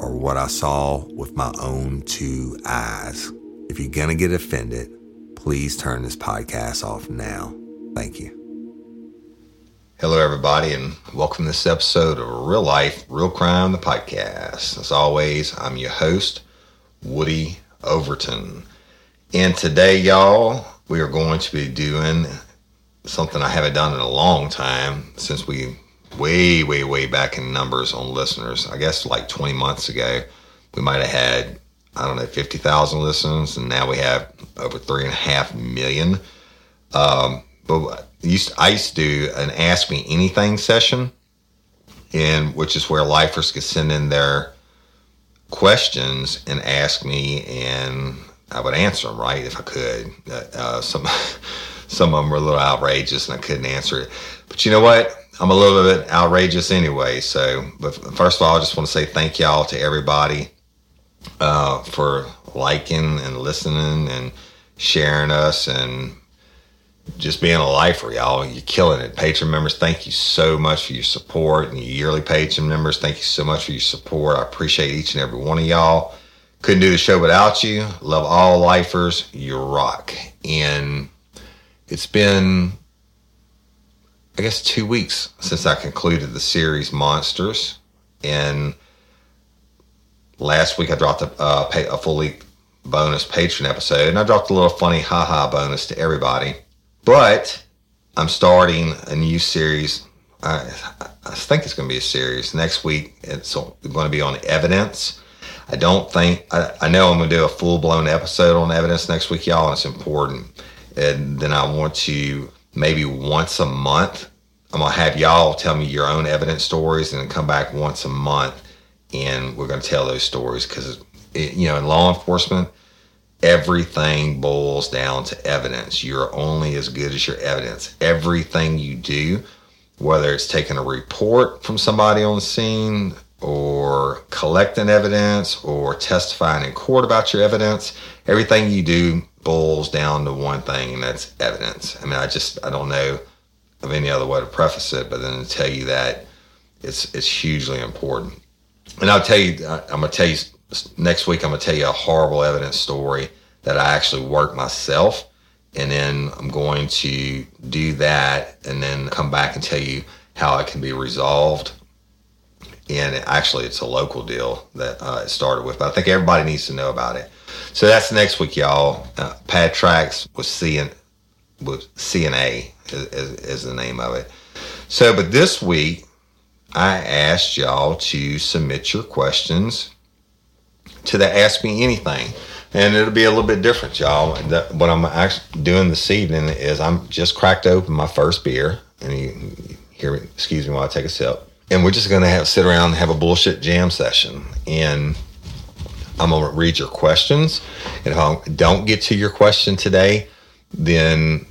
are what I saw with my own two eyes. If you're going to get offended, please turn this podcast off now. Thank you. Hello, everybody, and welcome to this episode of Real Life, Real Crime, the podcast. As always, I'm your host, Woody Overton. And today, y'all, we are going to be doing something I haven't done in a long time since we way, way, way back in numbers on listeners. I guess like 20 months ago, we might have had, I don't know, 50,000 listeners, and now we have over three and a half million. Um, but used I used to do an Ask Me Anything session, and which is where lifers could send in their questions and ask me, and I would answer them right if I could. Uh, uh, some some of them were a little outrageous, and I couldn't answer it. But you know what? I'm a little bit outrageous anyway. So, but first of all, I just want to say thank y'all to everybody uh, for liking and listening and sharing us and just being a lifer, y'all. You're killing it. Patron members, thank you so much for your support. And yearly patron members, thank you so much for your support. I appreciate each and every one of y'all. Couldn't do the show without you. Love all lifers. You rock. And it's been, I guess, two weeks since I concluded the series Monsters. And last week I dropped a, uh, a fully bonus patron episode, and I dropped a little funny haha bonus to everybody. But I'm starting a new series. I, I think it's going to be a series next week. It's going to be on evidence. I don't think I, I know I'm going to do a full blown episode on evidence next week, y'all. And it's important, and then I want to maybe once a month. I'm gonna have y'all tell me your own evidence stories, and then come back once a month, and we're gonna tell those stories because you know in law enforcement everything boils down to evidence. You're only as good as your evidence. Everything you do, whether it's taking a report from somebody on the scene or collecting evidence or testifying in court about your evidence, everything you do boils down to one thing, and that's evidence. I mean, I just, I don't know of any other way to preface it, but then to tell you that it's, it's hugely important. And I'll tell you, I'm to tell you next week I'm to tell you a horrible evidence story that I actually worked myself. And then I'm going to do that and then come back and tell you how it can be resolved. And actually, it's a local deal that uh, it started with, but I think everybody needs to know about it. So that's next week, y'all. Uh, Pad Tracks with C and with CNA is, is, is the name of it. So, but this week, I asked y'all to submit your questions to the Ask Me Anything. And it'll be a little bit different, y'all. what I'm actually doing this evening is I'm just cracked open my first beer. And you, hear me, excuse me while I take a sip. And we're just going to have sit around and have a bullshit jam session. And I'm going to read your questions. And if I don't get to your question today, then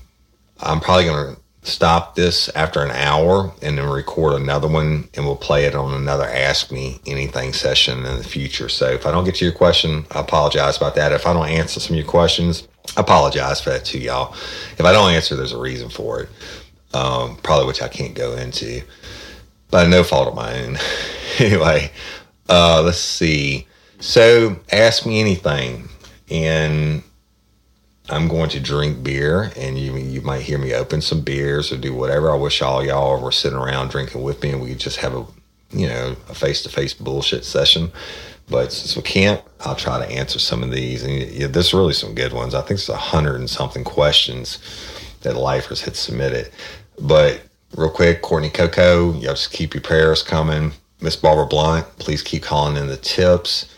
I'm probably going to stop this after an hour and then record another one and we'll play it on another Ask Me Anything session in the future. So if I don't get to your question, I apologize about that. If I don't answer some of your questions, I apologize for that too, y'all. If I don't answer, there's a reason for it, um, probably which I can't go into, but no fault of my own. anyway, uh, let's see. So ask me anything. And I'm going to drink beer, and you you might hear me open some beers or do whatever. I wish all y'all were sitting around drinking with me, and we could just have a you know a face to face bullshit session. But since we can't, I'll try to answer some of these. And yeah, there's really some good ones. I think it's a hundred and something questions that lifers had submitted. But real quick, Courtney Coco, you have keep your prayers coming. Miss Barbara Blunt, please keep calling in the tips.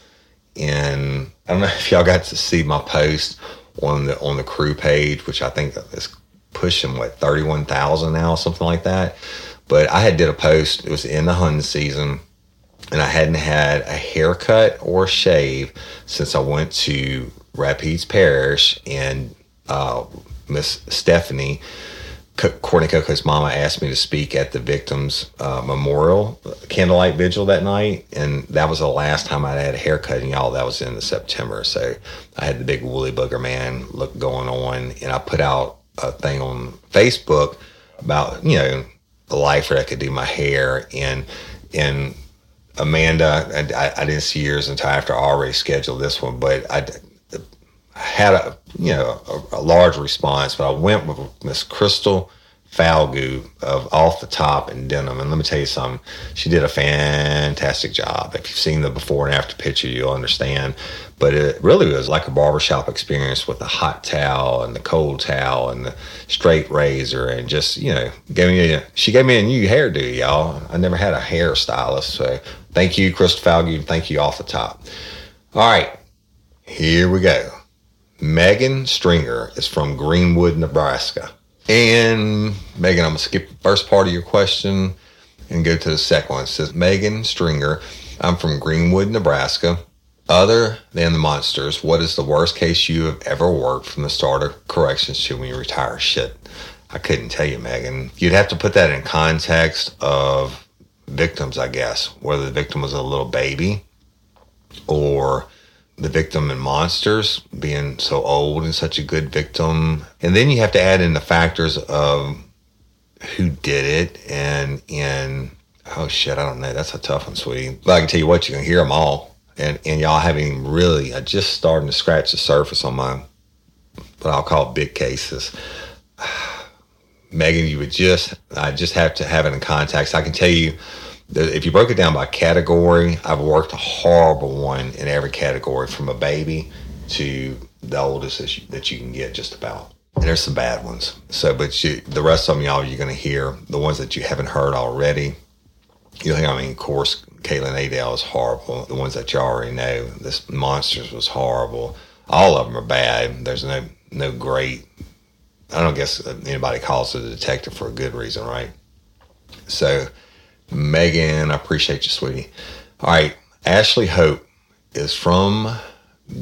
And I don't know if y'all got to see my post on the on the crew page, which I think is pushing what thirty one thousand now, something like that. But I had did a post. It was in the hunting season, and I hadn't had a haircut or shave since I went to Rapides Parish, and uh, Miss Stephanie Courtney Coco's mama asked me to speak at the victims' uh, memorial candlelight vigil that night, and that was the last time I had a haircut. And y'all, that was in the September, so I had the big woolly booger man look going on, and I put out a thing on Facebook about you know the lifer that could do my hair, and and Amanda, I, I didn't see yours until after I already scheduled this one, but I had a you know a, a large response, but I went with Miss Crystal Falgu of Off the Top in Denham. and let me tell you something, she did a fantastic job. If you've seen the before and after picture, you'll understand. But it really was like a barbershop experience with the hot towel and the cold towel and the straight razor, and just you know, gave me a, she gave me a new hairdo, y'all. I never had a hairstylist, so thank you, Crystal Falgu. Thank you, Off the Top. All right, here we go. Megan Stringer is from Greenwood, Nebraska. And Megan, I'm going to skip the first part of your question and go to the second one. It says, Megan Stringer, I'm from Greenwood, Nebraska. Other than the monsters, what is the worst case you have ever worked from the start of corrections to when you retire? Shit, I couldn't tell you, Megan. You'd have to put that in context of victims, I guess, whether the victim was a little baby or the victim in monsters being so old and such a good victim. And then you have to add in the factors of who did it and and oh shit, I don't know. That's a tough one, sweetie. But I can tell you what, you can hear them all. And and y'all haven't even really I just starting to scratch the surface on my what I'll call big cases. Megan, you would just I just have to have it in context. I can tell you if you broke it down by category, I've worked a horrible one in every category from a baby to the oldest that you, that you can get just about. And there's some bad ones. So, but you, the rest of them, y'all, you're going to hear the ones that you haven't heard already. You know, I mean, of course, Caitlin Adele is horrible. The ones that you already know, this Monsters was horrible. All of them are bad. There's no no great. I don't guess uh, anybody calls it a detective for a good reason, right? So Megan, I appreciate you, sweetie. All right, Ashley Hope is from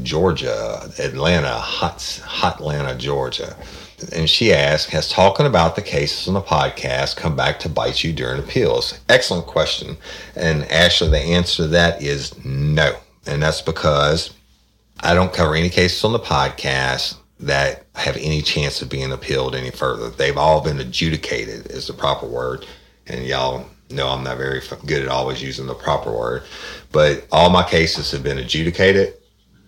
Georgia, Atlanta, hot, hot Atlanta, Georgia. And she asked, has talking about the cases on the podcast come back to bite you during appeals? Excellent question. And Ashley, the answer to that is no. And that's because I don't cover any cases on the podcast that have any chance of being appealed any further. They've all been adjudicated, is the proper word. And y'all no, I'm not very good at always using the proper word, but all my cases have been adjudicated.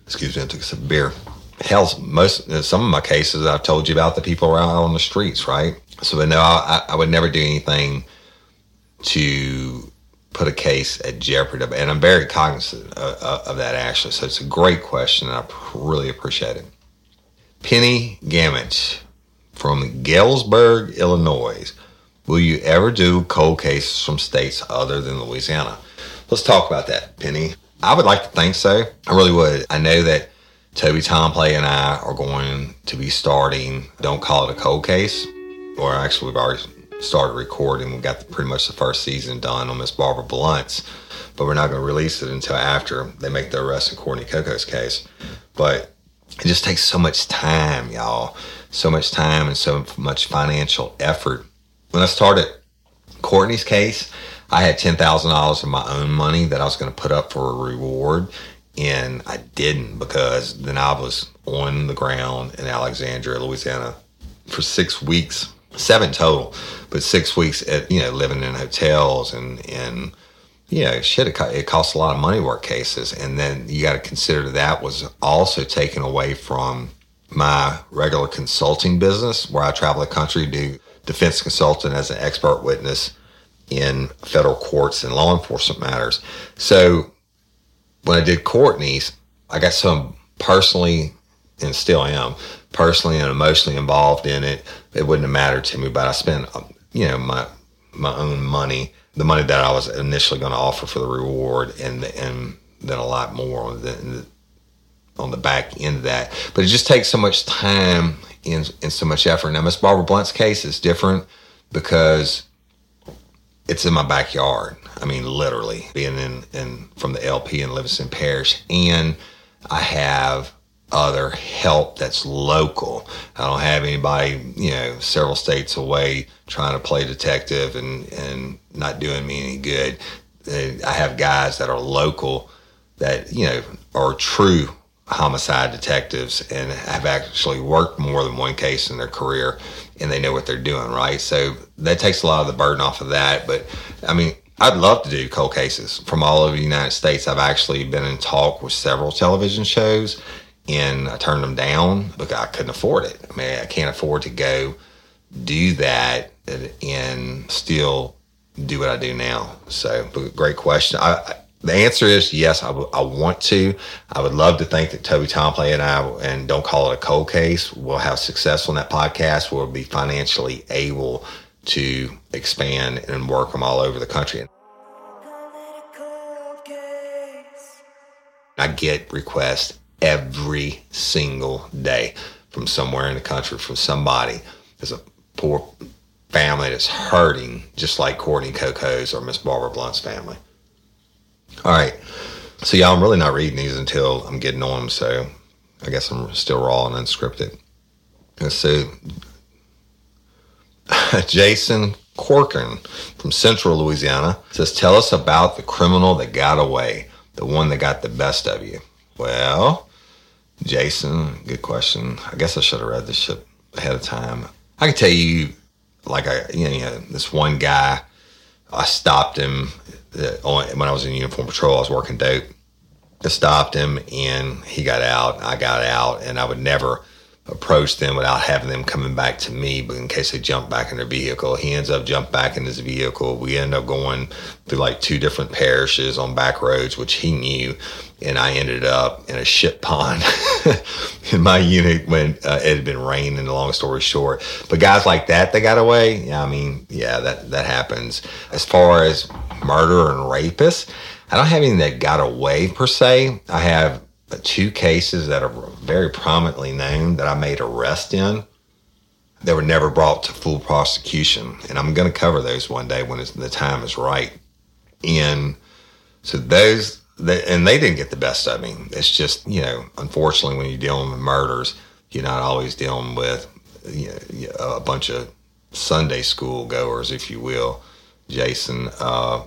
Excuse me, I took some beer. Hell, most uh, some of my cases I've told you about the people around on the streets, right? So, but no, I, I would never do anything to put a case at jeopardy, and I'm very cognizant of, of that actually. So it's a great question, and I really appreciate it. Penny Gamage from Galesburg, Illinois. Will you ever do cold cases from states other than Louisiana? Let's talk about that, Penny. I would like to think so. I really would. I know that Toby Tomplay and I are going to be starting Don't Call It a Cold Case, or actually, we've already started recording. We've got the, pretty much the first season done on Miss Barbara Blunt's, but we're not going to release it until after they make the arrest in Courtney Coco's case. But it just takes so much time, y'all. So much time and so much financial effort when I started Courtney's case, I had ten thousand dollars of my own money that I was going to put up for a reward, and I didn't because then I was on the ground in Alexandria, Louisiana, for six weeks, seven total, but six weeks at you know living in hotels and and you know shit. It, it costs a lot of money work cases, and then you got to consider that was also taken away from my regular consulting business where I travel the country do defense consultant as an expert witness in federal courts and law enforcement matters. So when I did Courtney's, I got some personally and still am personally and emotionally involved in it. It wouldn't have mattered to me, but I spent, um, you know, my my own money, the money that I was initially going to offer for the reward, and and then a lot more on the, on the back end of that. But it just takes so much time in, in so much effort. Now, Miss Barbara Blunt's case is different because it's in my backyard. I mean, literally being in, in from the LP in Livingston Parish, and I have other help that's local. I don't have anybody, you know, several states away trying to play detective and and not doing me any good. I have guys that are local that you know are true homicide detectives and have actually worked more than one case in their career and they know what they're doing, right? So that takes a lot of the burden off of that. But I mean, I'd love to do cold cases from all over the United States. I've actually been in talk with several television shows and I turned them down because I couldn't afford it. I mean, I can't afford to go do that and still do what I do now. So, great question. I, the answer is yes. I, w- I want to. I would love to think that Toby Tomplay and I, and don't call it a cold case, will have success on that podcast. We'll be financially able to expand and work them all over the country. I get requests every single day from somewhere in the country from somebody. There's a poor family that's hurting, just like Courtney Coco's or Miss Barbara Blunt's family. All right. So, yeah, I'm really not reading these until I'm getting on them. So, I guess I'm still raw and unscripted. And so, Jason Corcoran from Central Louisiana says, Tell us about the criminal that got away, the one that got the best of you. Well, Jason, good question. I guess I should have read this shit ahead of time. I can tell you, like I, you know, this one guy, I stopped him uh, when I was in uniform patrol. I was working dope. I stopped him, and he got out. I got out, and I would never approach them without having them coming back to me, but in case they jump back in their vehicle. He ends up jump back in his vehicle. We end up going through like two different parishes on back roads, which he knew, and I ended up in a shit pond in my unit when uh, it had been raining. Long story short, but guys like that, they got away. Yeah, I mean, yeah, that that happens. As far as murder and rapists, I don't have anything that got away per se. I have two cases that are very prominently known that I made arrest in that were never brought to full prosecution. And I'm going to cover those one day when the time is right. And so those, and they didn't get the best of me. It's just, you know, unfortunately, when you're dealing with murders, you're not always dealing with you know, a bunch of Sunday school goers, if you will. Jason, uh,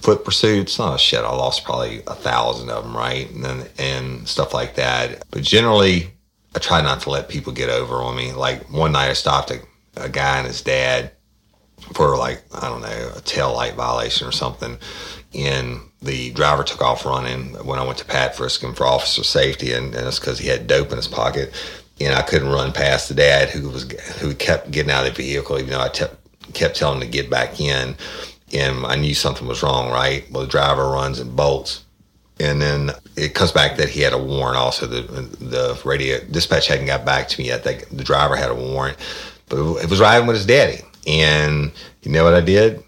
foot pursuits. Oh shit, I lost probably a thousand of them, right? And then, and stuff like that. But generally, I try not to let people get over on me. Like one night, I stopped a, a guy and his dad for like I don't know a tail light violation or something, and the driver took off running when I went to pat frisk him for officer safety, and, and it's because he had dope in his pocket. And I couldn't run past the dad who was who kept getting out of the vehicle, even though I kept kept telling him to get back in and I knew something was wrong, right? Well, the driver runs and bolts. And then it comes back that he had a warrant also. The, the radio dispatch hadn't got back to me yet. That the driver had a warrant, but it was riding with his daddy. And you know what I did?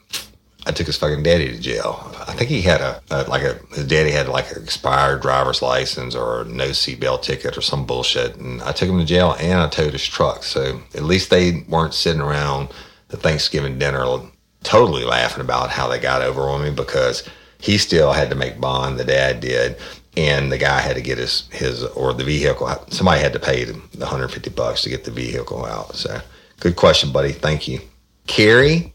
I took his fucking daddy to jail. I think he had a, a like a his daddy had like an expired driver's license or no seatbelt ticket or some bullshit, and I took him to jail and I towed his truck. So at least they weren't sitting around the Thanksgiving dinner totally laughing about how they got over on me because he still had to make bond. The dad did, and the guy had to get his his or the vehicle. Somebody had to pay the 150 bucks to get the vehicle out. So, good question, buddy. Thank you, Carrie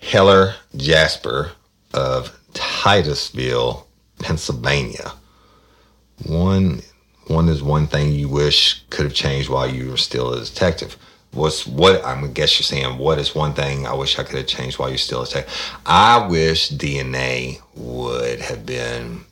Heller Jasper of Titusville, Pennsylvania. One one is one thing you wish could have changed while you were still a detective what's what I guess you're saying what is one thing I wish I could have changed while you're still a tech. I wish DNA would have been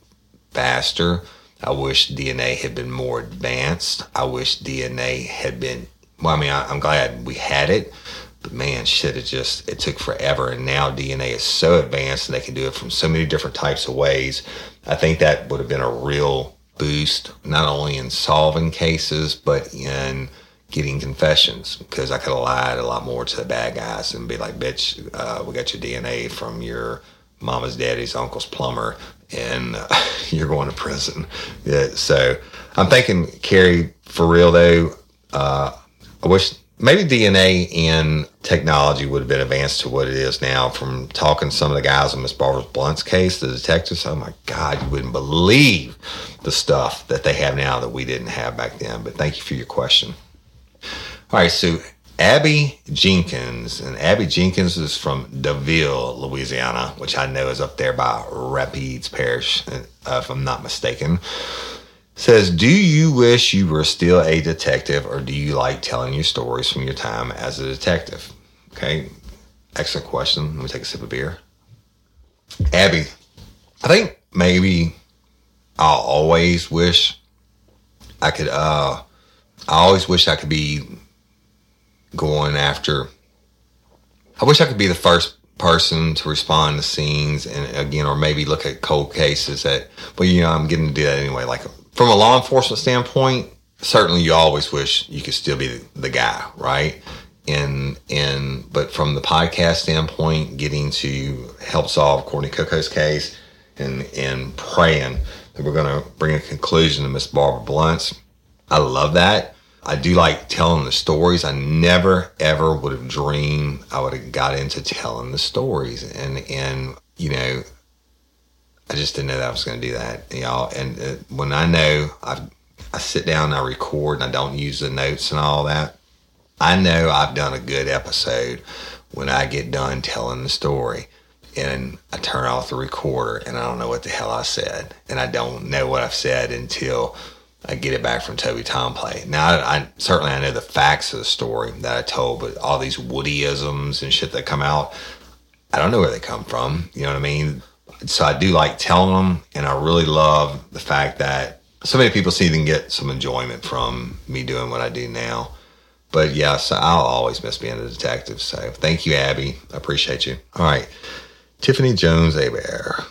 faster. I wish DNA had been more advanced. I wish DNA had been well, I mean, I, am glad we had it, but man, shit, it just it took forever. And now DNA is so advanced and they can do it from so many different types of ways. I think that would have been a real boost, not only in solving cases, but in getting confessions because I could have lied a lot more to the bad guys and be like, bitch, uh, we got your DNA from your mama's daddy's uncle's plumber and uh, you're going to prison. Yeah, so I'm thinking, Carrie, for real though, uh, I wish maybe DNA and technology would have been advanced to what it is now from talking to some of the guys in Miss Barbara Blunt's case, the detectives. Oh my God, you wouldn't believe the stuff that they have now that we didn't have back then. But thank you for your question. All right, so Abby Jenkins, and Abby Jenkins is from Deville, Louisiana, which I know is up there by Rapides Parish, uh, if I'm not mistaken. Says, Do you wish you were still a detective, or do you like telling your stories from your time as a detective? Okay, excellent question. Let me take a sip of beer. Abby, I think maybe I'll always wish I could, uh, I always wish I could be going after. I wish I could be the first person to respond to scenes and again, or maybe look at cold cases that, well, you know, I'm getting to do that anyway. Like from a law enforcement standpoint, certainly you always wish you could still be the guy, right? And, and, but from the podcast standpoint, getting to help solve Courtney Coco's case and, and praying that we're going to bring a conclusion to Miss Barbara Blunt's. I love that. I do like telling the stories. I never ever would have dreamed I would have got into telling the stories, and and you know, I just didn't know that I was going to do that, y'all. And uh, when I know I I sit down, and I record, and I don't use the notes and all that, I know I've done a good episode when I get done telling the story. And I turn off the recorder and I don't know what the hell I said. And I don't know what I've said until I get it back from Toby Tomplay. Now, I, I certainly I know the facts of the story that I told, but all these Woodyisms and shit that come out, I don't know where they come from. You know what I mean? So I do like telling them, and I really love the fact that so many people see and get some enjoyment from me doing what I do now. But yes, I'll always miss being a detective. So thank you, Abby. I appreciate you. All right. Tiffany Jones Abear.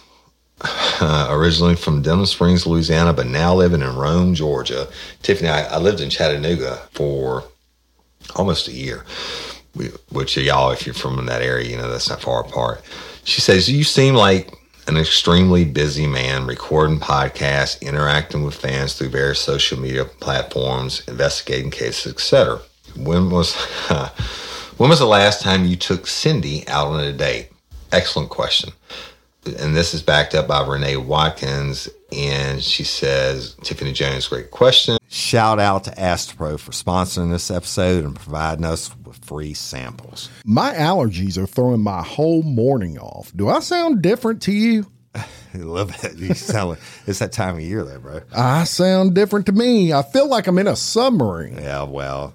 Originally from Denham Springs, Louisiana, but now living in Rome, Georgia. Tiffany, I, I lived in Chattanooga for almost a year, which y'all, if you're from that area, you know that's not far apart. She says, You seem like an extremely busy man recording podcasts, interacting with fans through various social media platforms, investigating cases, etc. When was when was the last time you took Cindy out on a date? Excellent question and this is backed up by Renee Watkins. And she says, Tiffany Jones, great question. Shout out to Astepro for sponsoring this episode and providing us with free samples. My allergies are throwing my whole morning off. Do I sound different to you? A little bit. You sound like it's that time of year, there, bro. I sound different to me. I feel like I'm in a submarine. Yeah, well,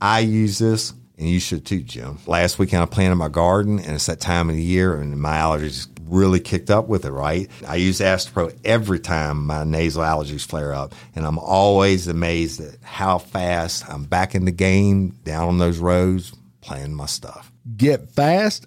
I use this, and you should too, Jim. Last weekend I planted my garden, and it's that time of the year, and my allergies really kicked up with it, right? I use Astepro every time my nasal allergies flare up, and I'm always amazed at how fast I'm back in the game down on those roads playing my stuff. Get fast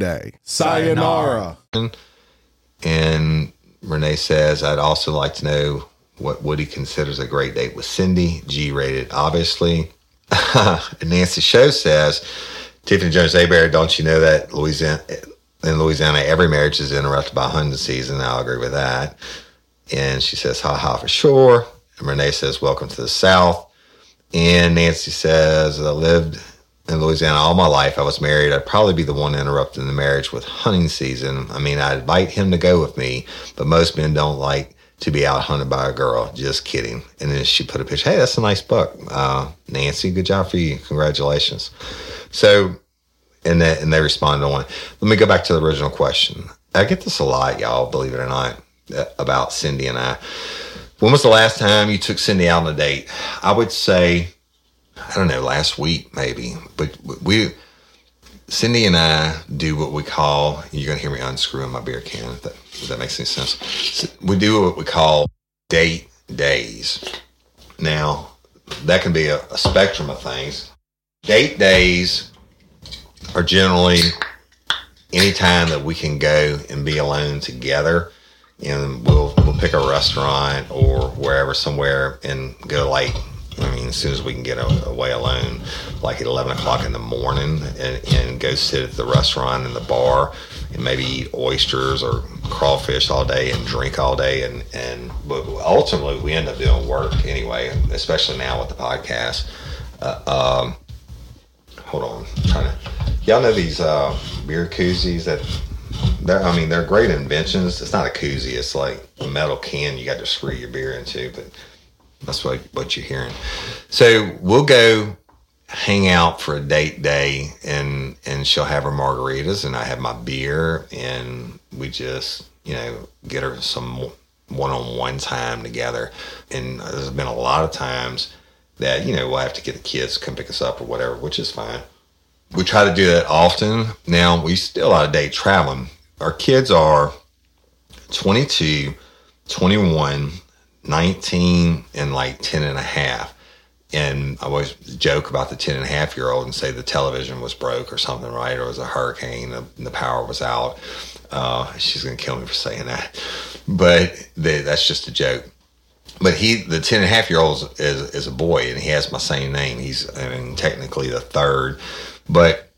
today. Sayonara. And Renee says, I'd also like to know what Woody considers a great date with Cindy, G rated, obviously. Nancy Show says, Tiffany Jones Abear, don't you know that Louisiana in Louisiana every marriage is interrupted by hunting season? I'll agree with that. And she says, ha ha for sure. And Renee says, welcome to the South. And Nancy says, I lived in Louisiana all my life. I was married. I'd probably be the one interrupting the marriage with hunting season. I mean, I'd invite him to go with me, but most men don't like to be out hunted by a girl. Just kidding. And then she put a picture. Hey, that's a nice buck, uh, Nancy. Good job for you. Congratulations. So, and that, and they responded on. Let me go back to the original question. I get this a lot, y'all. Believe it or not, about Cindy and I. When was the last time you took Cindy out on a date? I would say, I don't know, last week maybe. But we, Cindy and I do what we call, you're going to hear me unscrewing my beer can, if that, if that makes any sense. We do what we call date days. Now, that can be a, a spectrum of things. Date days are generally any time that we can go and be alone together and we'll we'll pick a restaurant or wherever somewhere and go like I mean, as soon as we can get away alone, like at 11 o'clock in the morning, and, and go sit at the restaurant and the bar and maybe eat oysters or crawfish all day and drink all day. And, and but ultimately, we end up doing work anyway, especially now with the podcast. Uh, um, hold on, trying to. Y'all know these uh, beer koozies that they're, I mean, they're great inventions. It's not a koozie. It's like a metal can you got to screw your beer into, but that's what what you're hearing. So we'll go hang out for a date day, and and she'll have her margaritas, and I have my beer, and we just you know get her some one-on-one time together. And there's been a lot of times that you know we'll have to get the kids to come pick us up or whatever, which is fine. We try to do that often. Now we still out of date traveling. Our kids are 22, 21, 19 and like 10 and a half. And I always joke about the 10 and a half year old and say the television was broke or something, right? Or it was a hurricane and the power was out. Uh, she's going to kill me for saying that. But the, that's just a joke. But he, the 10 and a half year old is, is a boy and he has my same name. He's, I mean, technically the third. But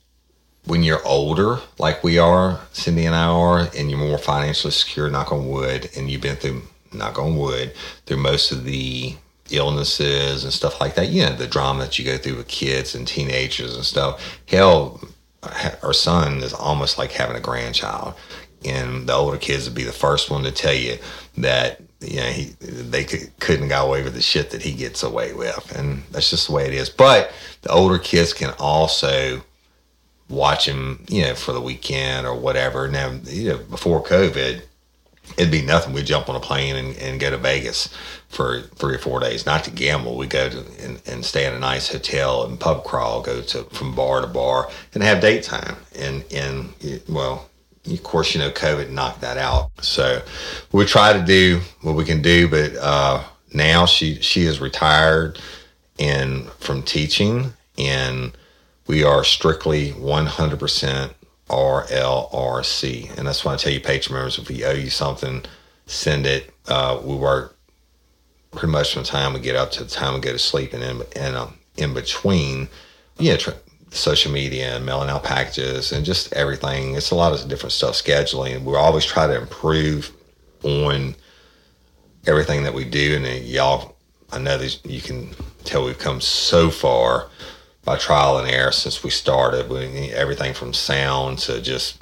when you're older, like we are, Cindy and I are, and you're more financially secure, knock on wood, and you've been through knock on wood, through most of the illnesses and stuff like that. You know, the drama that you go through with kids and teenagers and stuff. Hell, our son is almost like having a grandchild. And the older kids would be the first one to tell you that you know he, they could, couldn't got away with the shit that he gets away with, and that's just the way it is. But the older kids can also watch him, you know, for the weekend or whatever. Now, you know, before COVID, it'd be nothing. We'd jump on a plane and, and go to Vegas for three or four days, not to gamble. We go to and, and, stay in a nice hotel and pub crawl, go to from bar to bar and have date time. And, and well, of course, you know, COVID knocked that out. So we try to do what we can do, but, uh, now she, she is retired and from teaching and we are strictly 100% RLRC. And that's why I tell you, Patreon members, if we owe you something, send it. Uh, we work pretty much from the time we get up to the time we go to sleep. And in, and, um, in between, yeah, tr- social media and mailing out packages and just everything. It's a lot of different stuff, scheduling. We always try to improve on everything that we do. And y'all, I know that you can tell we've come so far by trial and error since we started. We, everything from sound to just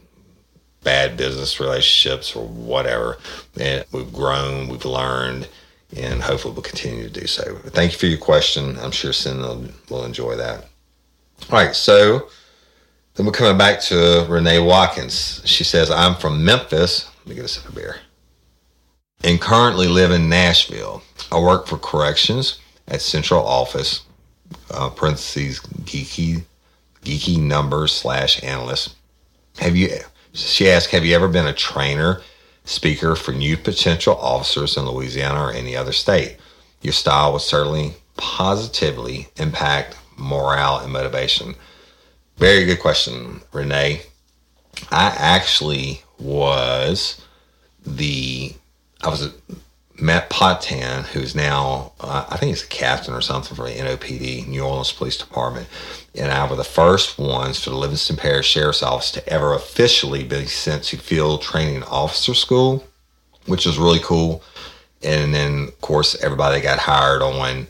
bad business relationships or whatever. And we've grown, we've learned, and hopefully we'll continue to do so. Thank you for your question. I'm sure Cindy will, will enjoy that. All right, so then we're coming back to Renee Watkins. She says, I'm from Memphis. Let me get a sip of beer. And currently live in Nashville. I work for corrections at Central Office uh, parentheses geeky geeky numbers slash analyst. Have you? She asked, have you ever been a trainer, speaker for new potential officers in Louisiana or any other state? Your style would certainly positively impact morale and motivation. Very good question, Renee. I actually was the I was Matt Potan, who's now, uh, I think he's a captain or something for the NOPD, New Orleans Police Department, and I were the first ones for the Livingston Parish Sheriff's Office to ever officially be sent to Field Training Officer School, which was really cool. And then, of course, everybody got hired on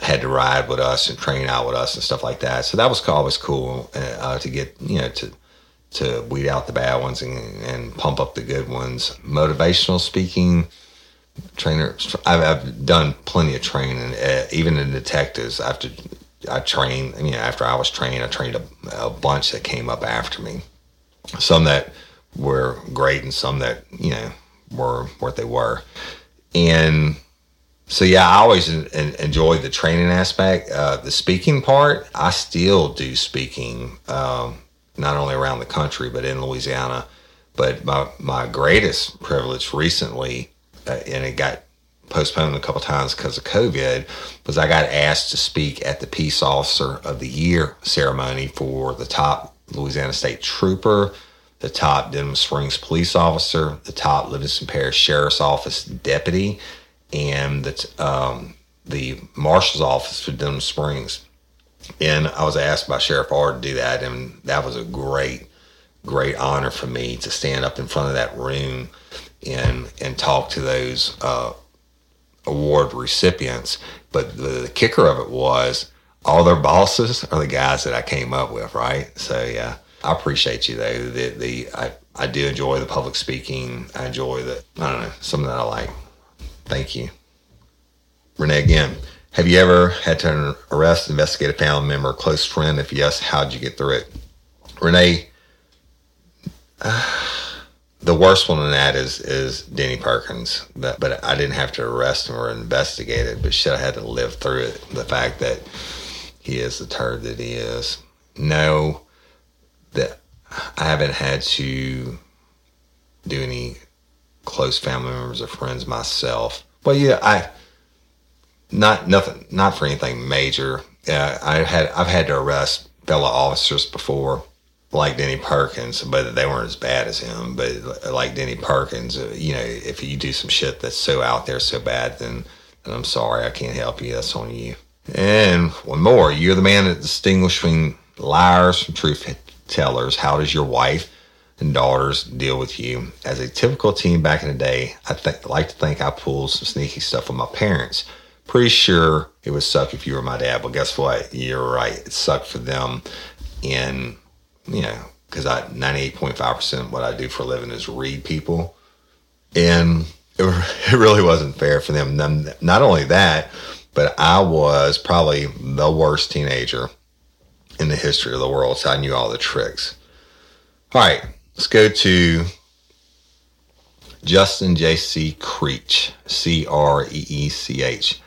had to ride with us and train out with us and stuff like that. So that was always cool uh, to get you know to to weed out the bad ones and, and pump up the good ones. Motivational speaking, trainer. I've, I've done plenty of training, uh, even in detectives. After I trained, you know, after I was trained, I trained a, a bunch that came up after me. Some that were great, and some that you know were what they were, and so yeah, I always enjoy the training aspect. Uh, the speaking part, I still do speaking, um, not only around the country but in Louisiana. But my my greatest privilege recently, and it got postponed a couple times because of COVID, was I got asked to speak at the Peace Officer of the Year ceremony for the top Louisiana State Trooper, the top Denham Springs Police Officer, the top Livingston Parish Sheriff's Office Deputy and the, um, the marshal's office for Denham Springs. And I was asked by Sheriff Ard to do that, and that was a great, great honor for me to stand up in front of that room and and talk to those uh, award recipients. But the, the kicker of it was all their bosses are the guys that I came up with, right? So yeah, I appreciate you though. The the I, I do enjoy the public speaking. I enjoy the I don't know something that I like. Thank you. Renee, again, have you ever had to arrest, investigate a family member, close friend? If yes, how'd you get through it? Renee, uh, the worst one in that is is Denny Perkins. But, but I didn't have to arrest him or investigate it, but shit, I had to live through it. The fact that he is the turd that he is. No, that I haven't had to do any close family members or friends myself. Well, yeah, I not nothing, not for anything major. Uh, I had I've had to arrest fellow officers before, like Denny Perkins, but they weren't as bad as him. But like Denny Perkins, uh, you know, if you do some shit that's so out there, so bad, then, then I'm sorry, I can't help you. That's on you. And one more, you're the man that distinguishing liars from truth tellers. How does your wife? and daughters deal with you. As a typical teen back in the day, I th- like to think I pulled some sneaky stuff with my parents. Pretty sure it would suck if you were my dad, but guess what? You're right. It sucked for them. And, you know, because I 98.5% of what I do for a living is read people. And it, it really wasn't fair for them. Not only that, but I was probably the worst teenager in the history of the world. So I knew all the tricks. All right. Let's go to Justin J.C. Creech, C R E E C H.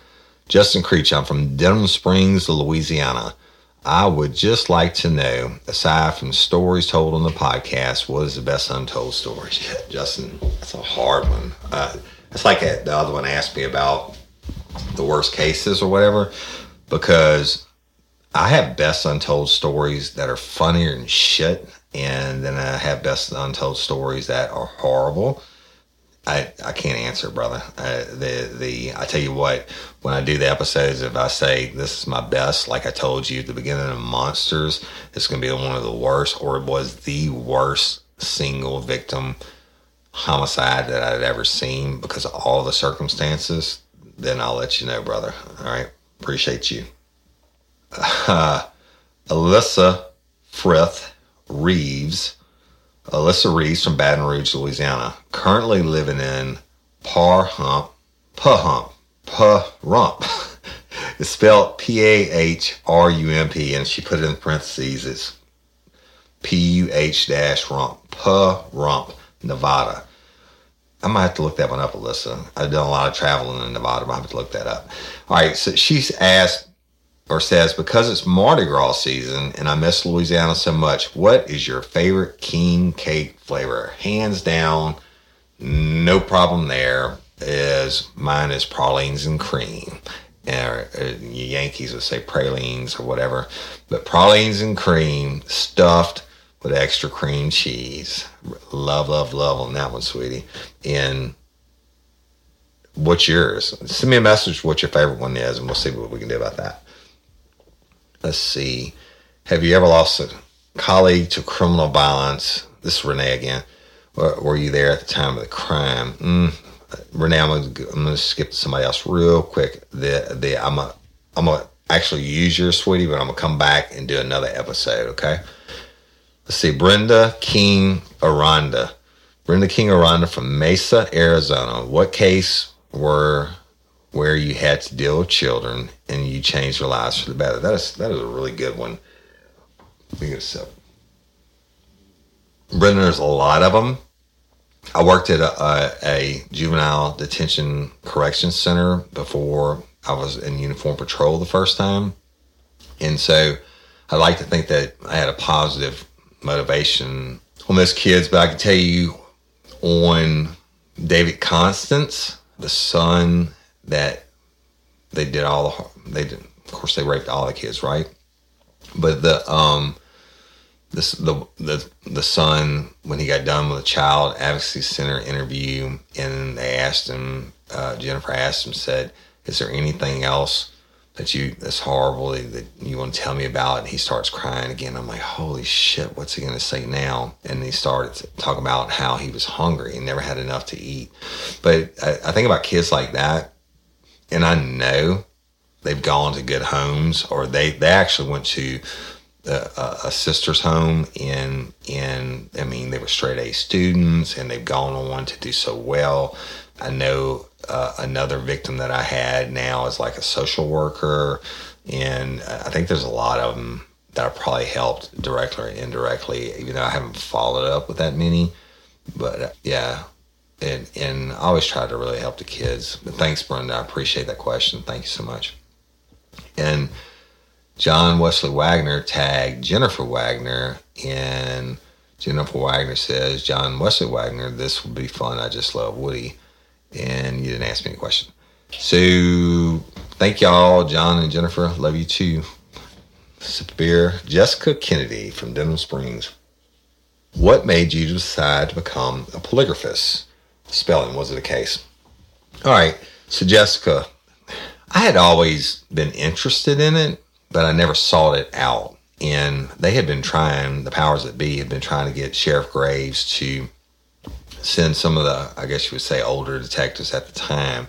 Justin Creech, I'm from Denham Springs, Louisiana. I would just like to know, aside from stories told on the podcast, what is the best untold? Yeah, Justin, that's a hard one. Uh, it's like a, the other one asked me about the worst cases or whatever, because I have best untold stories that are funnier than shit and then I have best untold stories that are horrible. I, I can't answer, brother. The the I tell you what, when I do the episodes, if I say this is my best, like I told you at the beginning of Monsters, it's going to be one of the worst, or it was the worst single victim homicide that I'd ever seen because of all the circumstances. Then I'll let you know, brother. All right, appreciate you. Uh, Alyssa Frith Reeves, Alyssa Reeves from Baton Rouge, Louisiana, currently living in Par Hump, Puh Hump, Puh Rump. it's spelled P A H R U M P, and she put it in parentheses. It's P U H dash rump, Pahump, Nevada. I might have to look that one up, Alyssa. I've done a lot of traveling in Nevada, but I have to look that up. All right, so she's asked or says, because it's Mardi Gras season and I miss Louisiana so much, what is your favorite king cake flavor? Hands down, no problem there. Is mine is pralines and cream. Or, uh, Yankees would say pralines or whatever, but pralines and cream stuffed with extra cream cheese. Love, love, love on that one, sweetie. And what's yours? Send me a message what your favorite one is, and we'll see what we can do about that. Let's see. Have you ever lost a colleague to criminal violence? This is Renee again. Were you there at the time of the crime? Mm, Renee, I'm gonna, I'm gonna skip to somebody else real quick. The the I'm a I'm gonna actually use your sweetie, but I'm gonna come back and do another episode. Okay. Let's see, Brenda King Aranda. Brenda King Aranda from Mesa, Arizona. What case were where you had to deal with children and you change their lives for the better? That is that is a really good one. We get a sip. Brenda, there's a lot of them. I worked at a, a, a juvenile detention correction center before I was in uniform patrol the first time. And so I like to think that I had a positive motivation on those kids, but I can tell you on David Constance, the son that they did all the they did of course they raped all the kids, right? But the um this the the the son when he got done with the child advocacy center interview and they asked him uh, Jennifer asked him said is there anything else that you that's horrible that you want to tell me about? And he starts crying again. I'm like holy shit what's he going to say now? And he started to talk about how he was hungry and never had enough to eat. But I, I think about kids like that and I know they've gone to good homes or they they actually went to a, a, sister's home in in I mean they were straight A students and they've gone on to do so well. I know uh, another victim that I had now is like a social worker, and I think there's a lot of them that I probably helped directly or indirectly, even though I haven't followed up with that many. But uh, yeah, and and I always try to really help the kids. But thanks, Brenda. I appreciate that question. Thank you so much. And John Wesley Wagner tagged Jennifer Wagner, and Jennifer Wagner says, John Wesley Wagner, this will be fun. I just love Woody. And you didn't ask me a question. So thank y'all, John and Jennifer. Love you too. Beer. Jessica Kennedy from Denham Springs. What made you decide to become a polygraphist? Spelling, was it a case? All right. So, Jessica, I had always been interested in it, but I never sought it out. And they had been trying, the powers that be had been trying to get Sheriff Graves to send some of the, I guess you would say, older detectives at the time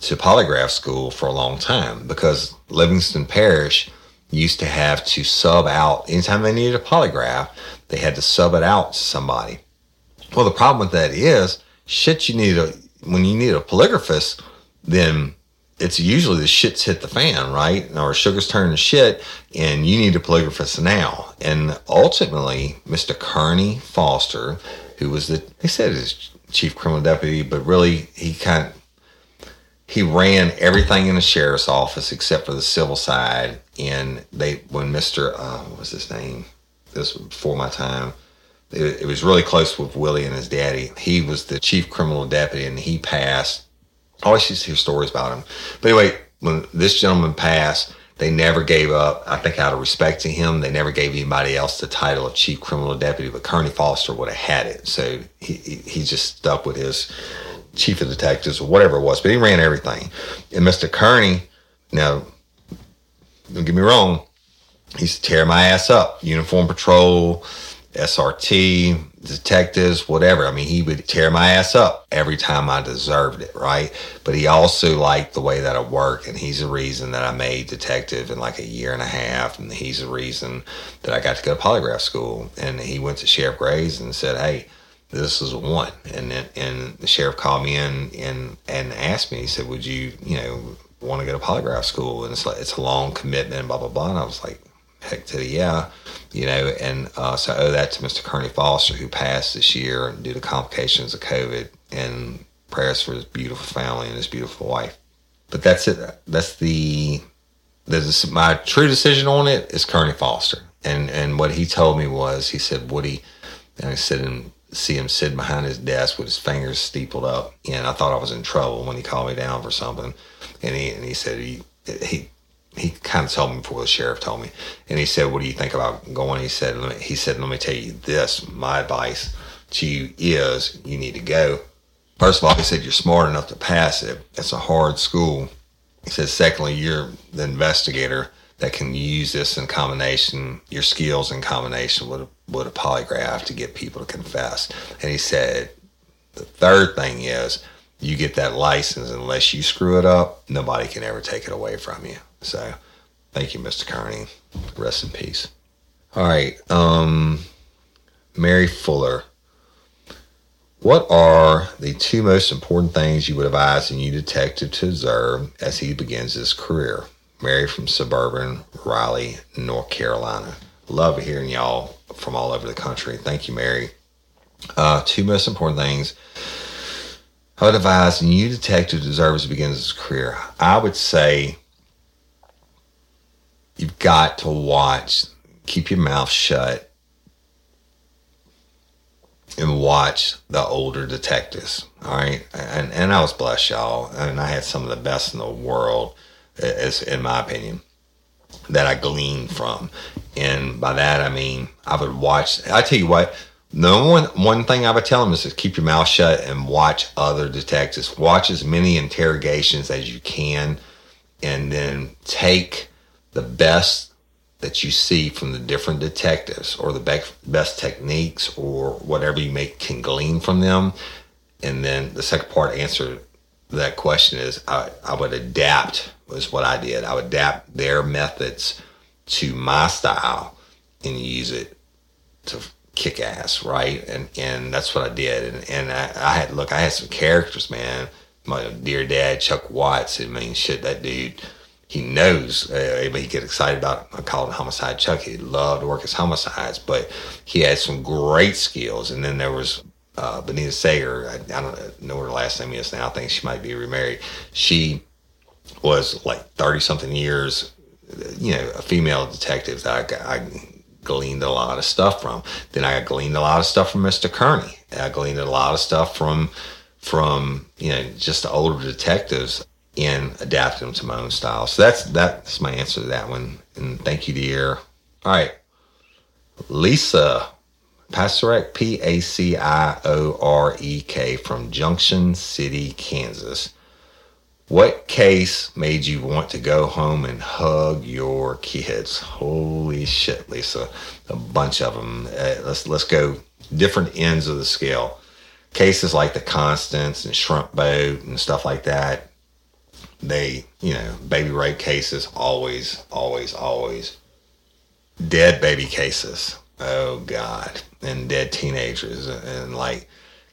to polygraph school for a long time because Livingston Parish used to have to sub out anytime they needed a polygraph, they had to sub it out to somebody. Well, the problem with that is shit you need a when you need a polygraphist, then it's usually the shit's hit the fan, right? Or sugar's turning to shit, and you need a polygraphist now. And ultimately, Mr. Kearney Foster, who was the, they said his chief criminal deputy, but really he kind of, he ran everything in the sheriff's office except for the civil side. And they, when Mr. Uh, what was his name? This was before my time. It, it was really close with Willie and his daddy. He was the chief criminal deputy, and he passed I always used to hear stories about him. But anyway, when this gentleman passed, they never gave up. I think out of respect to him, they never gave anybody else the title of chief criminal deputy, but Kearney Foster would have had it. So he, he just stuck with his chief of detectives or whatever it was, but he ran everything. And Mr. Kearney, now, don't get me wrong, he's used to tear my ass up. Uniform patrol, SRT, detectives, whatever. I mean, he would tear my ass up every time I deserved it, right? But he also liked the way that I work, and he's the reason that I made detective in like a year and a half, and he's the reason that I got to go to polygraph school. And he went to Sheriff Graves and said, "Hey." This is one, and then, and the sheriff called me in and and asked me. He said, "Would you, you know, want to go to polygraph school?" And it's like it's a long commitment, blah blah blah. And I was like, heck to the yeah, you know, and uh, so I owe that to Mr. Kearney Foster who passed this year due to complications of COVID and prayers for his beautiful family and his beautiful wife. But that's it. That's the, the my true decision on it is Kearney Foster. And and what he told me was he said Woody, and I said and see him sitting behind his desk with his fingers steepled up, and I thought I was in trouble when he called me down for something, and he and he said he he he kind of told me before the sheriff told me, and he said, "What do you think about going?" He said, "He said, let me tell you this. My advice to you is you need to go. First of all, he said you're smart enough to pass it. It's a hard school. He said, secondly, you're the investigator that can use this in combination, your skills in combination with a, with a polygraph to get people to confess. And he said, the third thing is you get that license unless you screw it up, nobody can ever take it away from you. So Thank you, Mr. Kearney. Rest in peace. All right. Um, Mary Fuller. What are the two most important things you would advise a new detective to observe as he begins his career? Mary from suburban Raleigh, North Carolina. Love hearing y'all from all over the country. Thank you, Mary. Uh, two most important things I would advise a new detective to observe as he begins his career. I would say you've got to watch, keep your mouth shut, and watch the older detectives. All right, and and I was blessed, y'all, and I had some of the best in the world, as in my opinion, that I gleaned from. And by that I mean I would watch. I tell you what. The one one thing I would tell them is to keep your mouth shut and watch other detectives. Watch as many interrogations as you can, and then take the best that you see from the different detectives or the best, techniques or whatever you may can glean from them. And then the second part answer that question is I, I would adapt was what I did. I would adapt their methods to my style and use it to kick ass, right? And and that's what I did. And and I, I had look, I had some characters, man. My dear dad, Chuck Watts. I mean, shit, that dude he knows. Uh, he get excited about I call it homicide Chuck. He loved to work his homicides, but he had some great skills. And then there was uh, Benita Sager. I, I, don't know her last name is now. I think she might be remarried. She was like thirty something years. You know, a female detective that I, I gleaned a lot of stuff from. Then I gleaned a lot of stuff from Mr. Kearney. I gleaned a lot of stuff from from you know just the older detectives and adapt them to my own style. So that's that's my answer to that one. And thank you, dear. All right, Lisa Paciorek, P A C I O R E K from Junction City, Kansas. What case made you want to go home and hug your kids? Holy shit, Lisa! A bunch of them. Uh, let's let's go different ends of the scale. Cases like the Constance and Shrimp Boat and stuff like that they, you know, baby rape cases always, always, always. Dead baby cases. Oh God. And dead teenagers. And like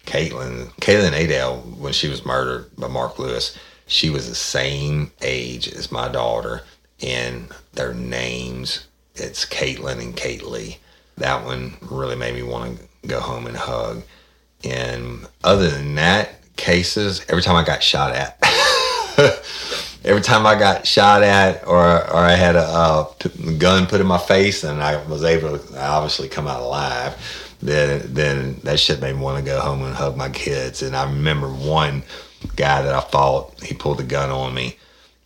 Caitlin, Caitlin Adele, when she was murdered by Mark Lewis, she was the same age as my daughter. And their names, it's Caitlin and Kate Lee. That one really made me want to go home and hug. And other than that, cases, every time I got shot at, every time I got shot at or or I had a, gun put in my face and I was able to obviously come out alive, then then that shit made me want to go home and hug my kids. And I remember one guy that I fought, he pulled a gun on me.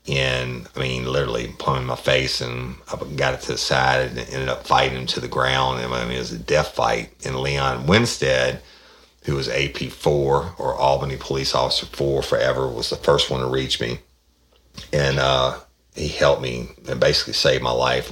And I mean, literally pulling my face, and I got it to the side and ended up fighting him to the ground. And I mean, it was a death fight. And Leon Winstead, who was AP4 or Albany Police Officer 4 forever, was the first one to reach me. And uh, he helped me and basically saved my life.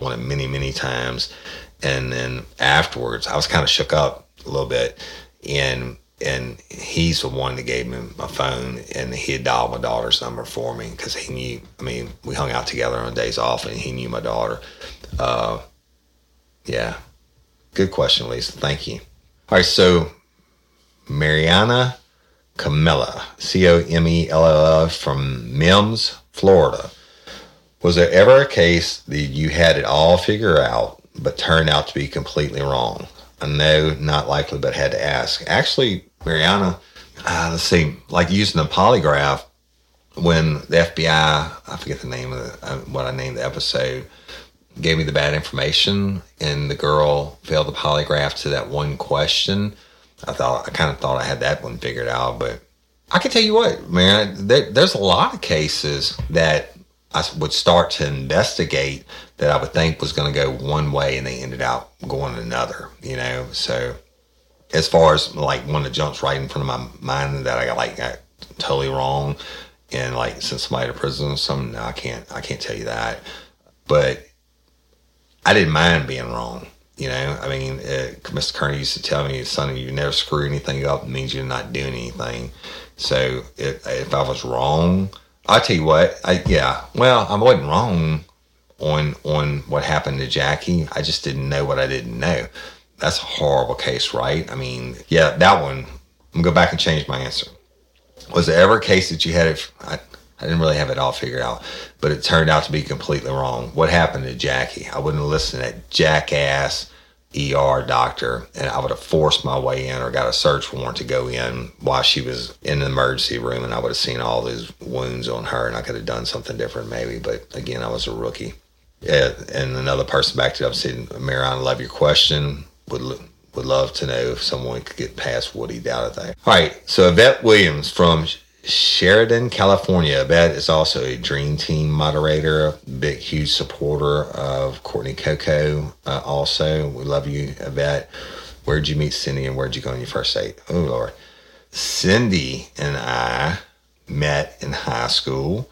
On it many, many times. And then afterwards, I was kind of shook up a little bit. And and he's the one that gave me my phone and he had dialed my daughter's number for me because he knew i mean we hung out together on days off and he knew my daughter. Uh, yeah. Good question lisa. Thank you. All right. So mariana camilla c-o-m-e-l-l from mims florida was there ever a case that you had it all figured out but turned out to be completely wrong I know, not likely, but had to ask. Actually, Mariana, uh, let's see, like using a polygraph when the FBI, I forget the name of the, uh, what I named the episode, gave me the bad information and the girl failed the polygraph to that one question. I thought, I kind of thought I had that one figured out, but I can tell you what, man, there, there's a lot of cases that I would start to investigate that I would think was going to go one way and they ended up going another, you know? So as far as like one that jumps right in front of my mind that I got like got totally wrong and like sent somebody to prison or something, no, I can't, I can't tell you that. But I didn't mind being wrong. You know, I mean, uh, Mr. Kearney used to tell me, son, you never screw anything up means you're not doing anything. So if I was wrong, I tell you what, I yeah, well, I wasn't wrong on on what happened to Jackie. I just didn't know what I didn't know. That's a horrible case, right? I mean, yeah, that one. I'm gonna go back and change my answer. Was there ever a case that you had it? I, I didn't really have it all figured out, but it turned out to be completely wrong. What happened to Jackie? I wouldn't listen to that jackass ER doctor, and I would have forced my way in or got a search warrant to go in while she was in the emergency room, and I would have seen all these wounds on her, and I could have done something different maybe. But again, I was a rookie. Yeah, and another person back it up saying, Marion, love your question. Would would love to know if someone could get past Woody down at that. All right, so Yvette Williams from Sheridan, California. Yvette is also a Dream Team moderator, big, huge supporter of Courtney Coco. Uh, also, we love you, Yvette. Where'd you meet Cindy and where'd you go on your first date? Oh, Lord. Cindy and I met in high school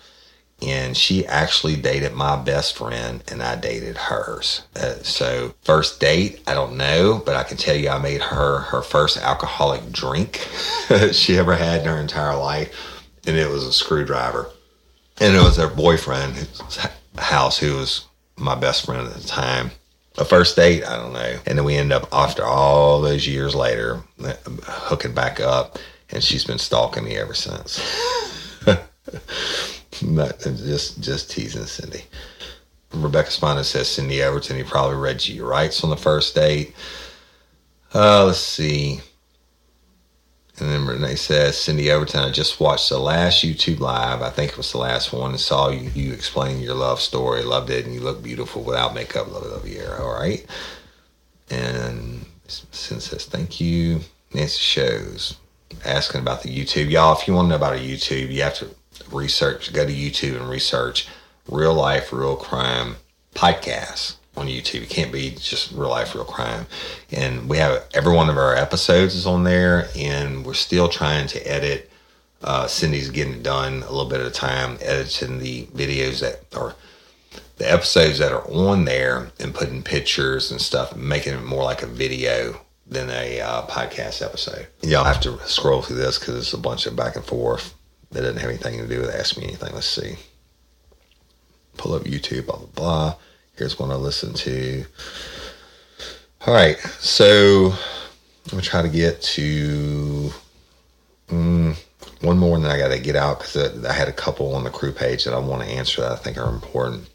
and she actually dated my best friend and I dated hers. Uh, so first date, I don't know, but I can tell you I made her her first alcoholic drink she ever had in her entire life, and it was a screwdriver, and it was her boyfriend's house who was my best friend at the time. A first date, I don't know, and then we end up after all those years later hooking back up, and she's been stalking me ever since. But just just teasing Cindy. Rebecca Spina says Cindy Overton. He probably read you your rights on the first date. Uh, let's see. And then Renee says, Cindy Overton, I just watched the last YouTube live. I think it was the last one and saw you, you explain your love story. Loved it. And you look beautiful without makeup. Love love you. All right. And Cindy says, thank you. Nancy shows asking about the YouTube. Y'all, if you want to know about a YouTube, you have to research, go to YouTube and research real life, real crime podcasts on YouTube. It can't be just real life, real crime. And we have every one of our episodes is on there, and we're still trying to edit. Uh, Cindy's getting it done a little bit at a time, editing the videos that are the episodes that are on there and putting pictures and stuff, making it more like a video than a uh, podcast episode. Y'all have to scroll through this because it's a bunch of back and forth that doesn't have anything to do with Ask Me Anything. Let's see. Pull up YouTube, blah, blah, blah. Here's one I listen to. All right. So I'm going to try to get to mm, one more, and then I got to get out because I had a couple on the crew page that I want to answer that I think are important.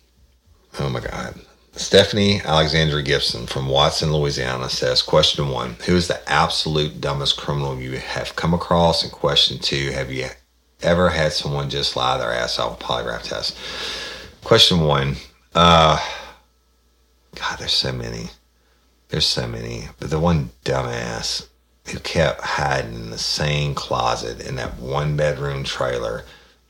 Oh my God. Stephanie Alexandra Gibson from Watson, Louisiana says, Question one Who is the absolute dumbest criminal you have come across? And question two Have you ever had someone just lie their ass off a polygraph test? Question one. Uh, God, there's so many. There's so many. But the one dumbass who kept hiding in the same closet in that one bedroom trailer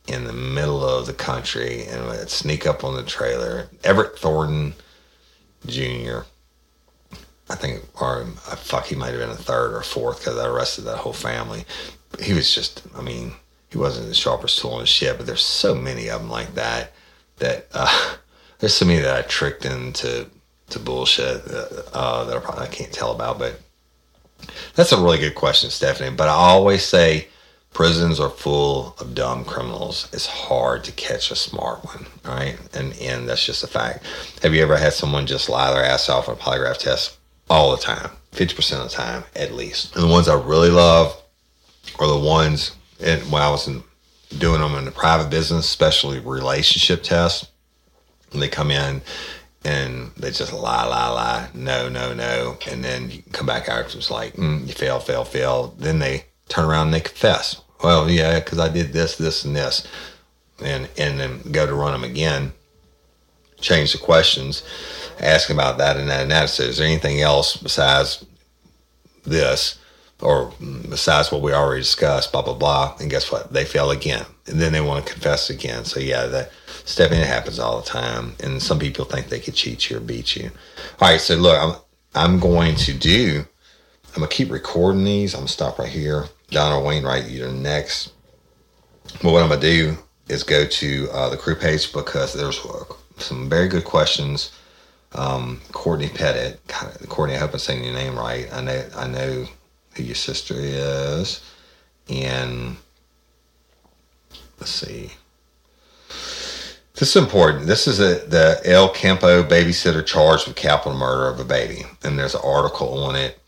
in the middle of the country and would sneak up on the trailer. Everett Thornton Jr. I think, or uh, fuck, he might have been a third or fourth because I arrested that whole family. He was just, I mean, he wasn't the sharpest tool in the shed, but there's so many of them like that that uh, there's so many that I tricked into to bullshit uh, that I probably can't tell about. But that's a really good question, Stephanie. But I always say prisons are full of dumb criminals. It's hard to catch a smart one, right? And and that's just a fact. Have you ever had someone just lie their ass off on a polygraph test all the time, fifty percent of the time at least? And the ones I really love are the ones. And when I was in, doing them in the private business, especially relationship tests, they come in and they just lie, lie, lie, no, no, no, and then you come back out it's like mm, you fail, fail, fail. Then they turn around and they confess. Well, yeah, because I did this, this, and this, and and then go to run them again. Change the questions, ask about that and that and that. So, is there anything else besides this, or besides what we already discussed? Blah blah blah. And guess what? They fail again, and then they want to confess again. So yeah, that it happens all the time, and some people think they could cheat you or beat you. All right, so look, I'm I'm going to do. I'm gonna keep recording these. I'm gonna stop right here. Donald Wainwright, you're next. But what I'm gonna do is go to uh, the crew page because there's some very good questions. Um, Courtney Pettit, God, Courtney, I hope I'm saying your name right. I know I know who your sister is, and let's see. This is important. This is a, the El Campo babysitter charged with capital murder of a baby, and there's an article on it.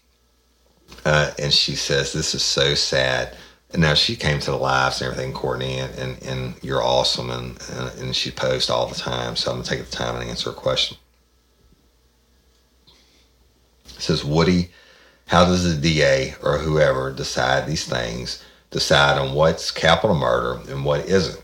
Uh, and she says this is so sad. And now she came to the lives and everything, Courtney, and, and, and you're awesome, and, and and she posts all the time. So I'm gonna take the time and answer a question. It says Woody, how does the DA or whoever decide these things? Decide on what's capital murder and what isn't?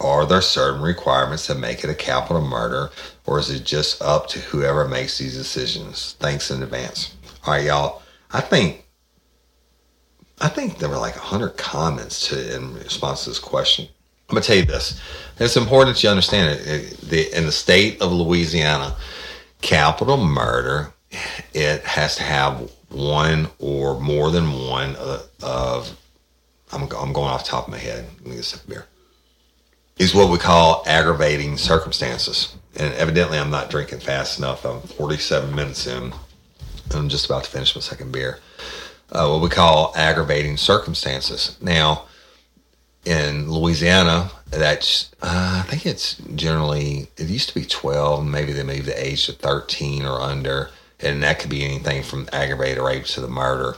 Are there certain requirements that make it a capital murder, or is it just up to whoever makes these decisions? Thanks in advance. All right, y'all. I think I think there were like hundred comments to in response to this question. I'm gonna tell you this. It's important that you understand it. in the state of Louisiana, capital murder, it has to have one or more than one of. of I'm, I'm going off top of my head. Let me get a sip of beer is what we call aggravating circumstances. And evidently, I'm not drinking fast enough. I'm 47 minutes in. and I'm just about to finish my second beer. Uh, what we call aggravating circumstances. Now, in Louisiana, that's uh, I think it's generally it used to be 12. Maybe they moved the age to 13 or under, and that could be anything from aggravated rape to the murder.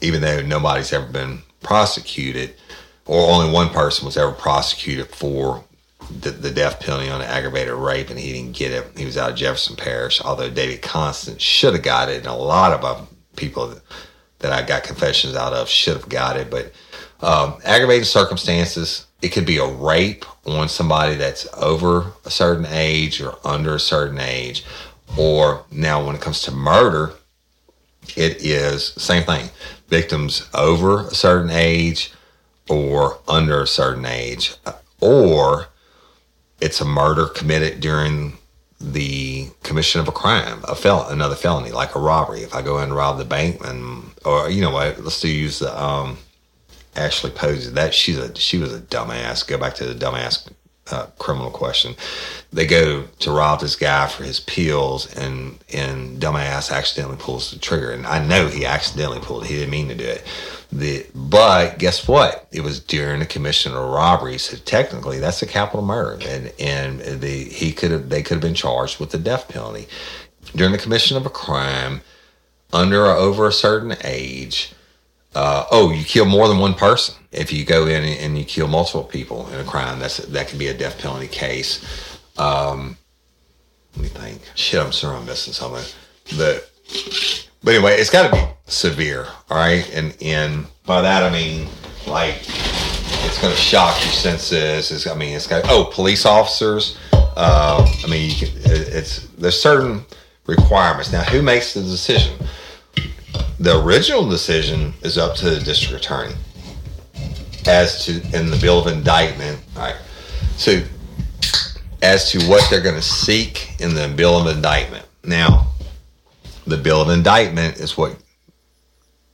Even though nobody's ever been prosecuted, or only one person was ever prosecuted for the, the death penalty on aggravated rape, and he didn't get it. He was out of Jefferson Parish, although David Constance should have got it, and a lot of uh, people that I got confessions out of should have got it. But um, aggravated circumstances, it could be a rape on somebody that's over a certain age or under a certain age. Or now, when it comes to murder, it is same thing. Victims over a certain age or under a certain age, or it's a murder committed during the commission of a crime, a fel- another felony, like a robbery. If I go and rob the bank, and or you know what, let's do use the um, Ashley Posey. That she's a she was a dumbass. Go back to the dumbass uh, criminal question. They go to rob this guy for his pills, and and dumbass accidentally pulls the trigger. And I know he accidentally pulled. it. He didn't mean to do it. The but guess what? It was during the commission of robbery, so technically that's a capital murder, and and the he could have they could have been charged with the death penalty during the commission of a crime under or over a certain age. Uh, oh, you kill more than one person. If you go in and you kill multiple people in a crime, that's that could be a death penalty case. Um, let me think. Shit, I'm sure I'm missing something. But but anyway, it's got to be severe, all right. And and by that I mean like it's going to shock your senses. It's, I mean, it's got oh, police officers. Uh, I mean, you can, it's there's certain requirements. Now, who makes the decision? The original decision is up to the district attorney as to in the bill of indictment. Right. So as to what they're going to seek in the bill of indictment. Now, the bill of indictment is what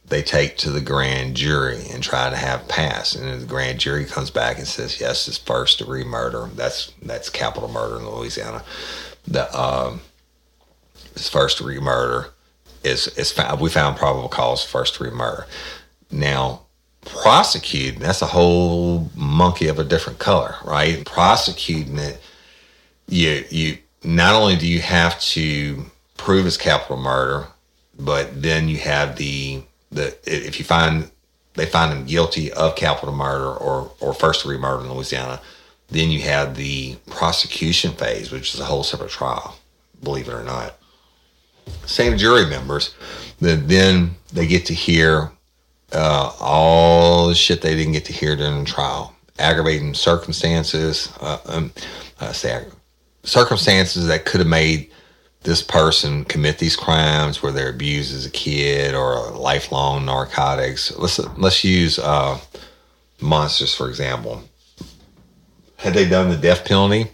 they take to the grand jury and try to have passed. And the grand jury comes back and says, yes, it's first degree murder. That's that's capital murder in Louisiana. The um, it's first degree murder is is found. We found probable cause first degree murder. Now, prosecuting that's a whole monkey of a different color, right? Prosecuting it, you you not only do you have to prove it's capital murder, but then you have the the if you find they find him guilty of capital murder or or first degree murder in Louisiana, then you have the prosecution phase, which is a whole separate trial, believe it or not. Same jury members, that then they get to hear uh, all the shit they didn't get to hear during the trial, aggravating circumstances, uh, um, say, circumstances that could have made this person commit these crimes where they're abused as a kid or lifelong narcotics. Let's let's use uh, monsters for example. Had they done the death penalty,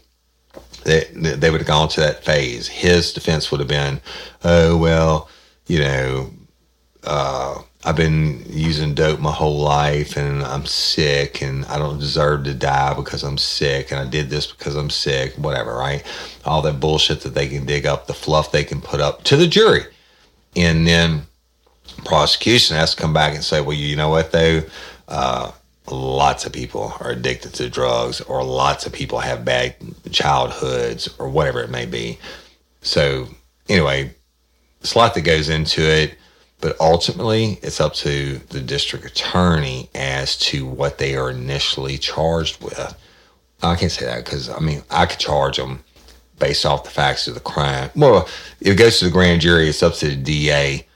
they they would have gone to that phase. His defense would have been, oh well, you know, uh, I've been using dope my whole life and I'm sick and I don't deserve to die because I'm sick and I did this because I'm sick, whatever, right? All that bullshit that they can dig up, the fluff they can put up to the jury. And then prosecution has to come back and say, well, you know what, though? Uh, lots of people are addicted to drugs or lots of people have bad childhoods or whatever it may be. So, anyway, it's a lot that goes into it but ultimately it's up to the district attorney as to what they are initially charged with. I can't say that because I mean I could charge them based off the facts of the crime. Well, if it goes to the grand jury, it's up to the DA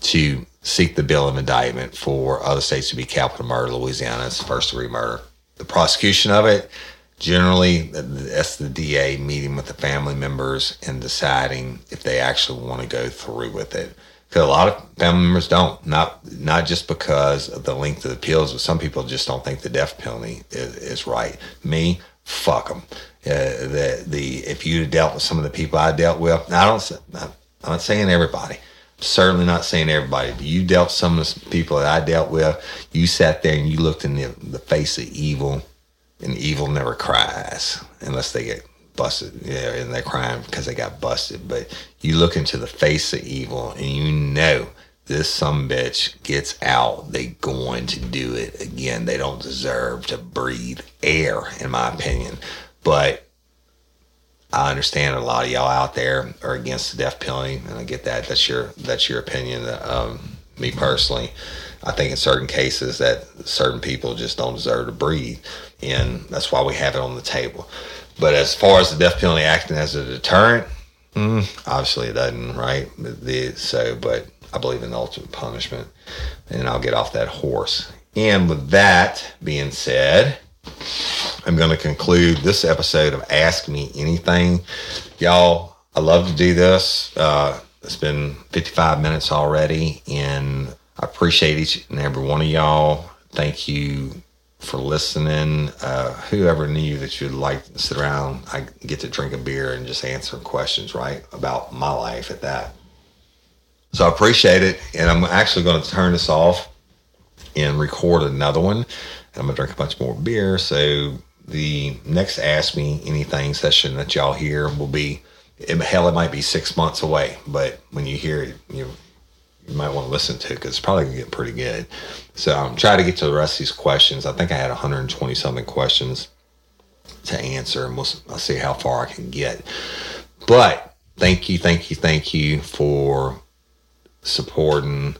to seek the bill of indictment for other states to be capital murder. Louisiana Louisiana's first degree murder. The prosecution of it, generally, that's the DA meeting with the family members and deciding if they actually want to go through with it. Because a lot of family members don't. Not not just because of the length of the appeals, but some people just don't think the death penalty is, is right. Me, fuck them. Uh, the the if you dealt with some of the people I dealt with, I don't. I'm not saying everybody. Certainly not saying everybody. But you dealt some of the people that I dealt with. You sat there and you looked in the, the face of evil, and evil never cries unless they get busted yeah, and they're crying because they got busted. But you look into the face of evil and you know this some bitch gets out, they going to do it again. They don't deserve to breathe air, in my opinion. But I understand a lot of y'all out there are against the death penalty, and I get that. That's your that's your opinion. Um, me personally, I think in certain cases that certain people just don't deserve to breathe, and that's why we have it on the table. But as far as the death penalty acting as a deterrent, mm, obviously it doesn't, right? The, so, but I believe in the ultimate punishment, and I'll get off that horse. And with that being said, I'm going to conclude this episode of Ask Me Anything. Y'all, I love to do this. Uh, it's been 55 minutes already, and I appreciate each and every one of y'all. Thank you for listening. Uh, whoever knew that you'd like to sit around, I get to drink a beer and just answer questions, right, about my life at that. So I appreciate it. And I'm actually going to turn this off and record another one. I'm going to drink a bunch more beer. So the next Ask Me Anything session that y'all hear will be, hell, it might be six months away. But when you hear it, you you might want to listen to it because it's probably going to get pretty good. So I'm um, trying to get to the rest of these questions. I think I had 120 something questions to answer, and we'll I'll see how far I can get. But thank you, thank you, thank you for supporting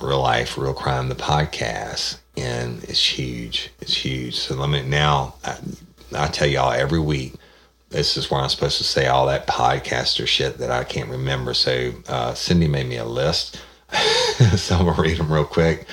Real Life, Real Crime, the podcast. And it's huge. It's huge. So let me now, I, I tell y'all every week, this is where I'm supposed to say all that podcaster shit that I can't remember. So uh, Cindy made me a list. so I'm to read them real quick.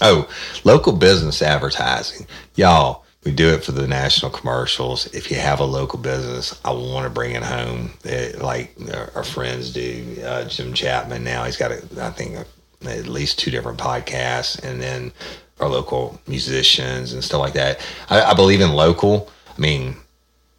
Oh, local business advertising. Y'all, we do it for the national commercials. If you have a local business, I want to bring it home, it, like our friends do. Uh, Jim Chapman now, he's got, a, I think, a, at least two different podcasts, and then our local musicians and stuff like that. I, I believe in local. I mean,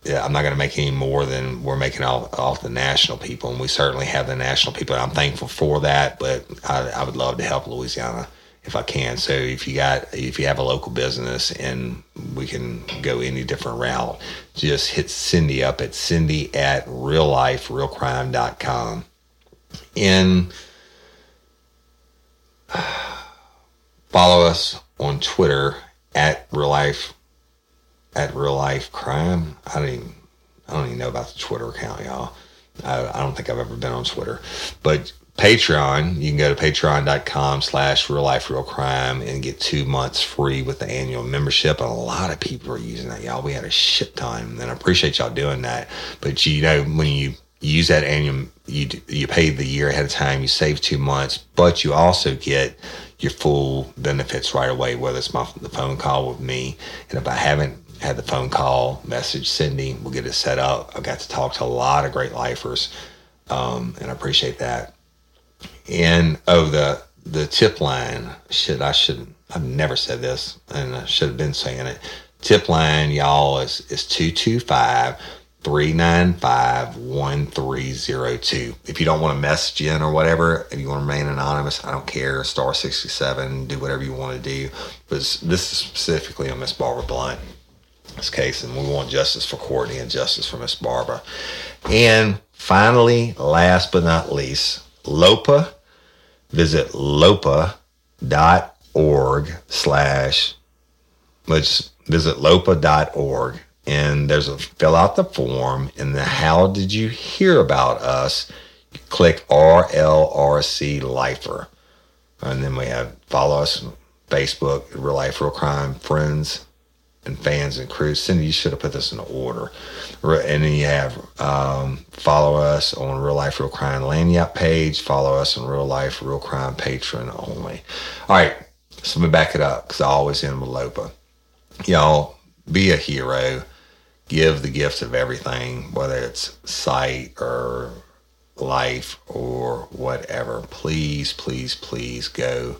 yeah, I'm not going to make any more than we're making off, off the national people, and we certainly have the national people. I'm thankful for that, but I, I would love to help Louisiana if I can. So if you got if you have a local business and we can go any different route, just hit Cindy up at Cindy at real life, real realliferealcrime.com. And follow us on Twitter at real life at real life crime. I don't even I don't even know about the Twitter account, y'all. I, I don't think I've ever been on Twitter, but Patreon, you can go to patreon.com slash real life real crime and get two months free with the annual membership. And a lot of people are using that, y'all. We had a shit ton, and I appreciate y'all doing that. But you know, when you use that annual, you you pay the year ahead of time, you save two months, but you also get your full benefits right away, whether it's my the phone call with me, and if I haven't had the phone call, message Cindy, we'll get it set up. I've got to talk to a lot of great lifers, um, and I appreciate that. And oh, the the tip line. Shit, I should. I've never said this, and I should have been saying it. Tip line, y'all, is is two two five. 395 1302. If you don't want to message in or whatever, if you want to remain anonymous, I don't care. Star 67, do whatever you want to do. But this is specifically on Miss Barbara Blunt, this case, and we want justice for Courtney and justice for Miss Barbara. And finally, last but not least, LOPA visit lopa.org slash let's visit lopa.org and there's a fill out the form and the how did you hear about us click rlrc lifer and then we have follow us on facebook real life real crime friends and fans and crew Cindy, you should have put this in order. And then you have um, follow us on Real Life Real Crime Lagniappe page. Follow us on Real Life Real Crime Patreon only. All right, so let me back it up because I always end with Lopa. Y'all, be a hero. Give the gifts of everything, whether it's sight or life or whatever. Please, please, please go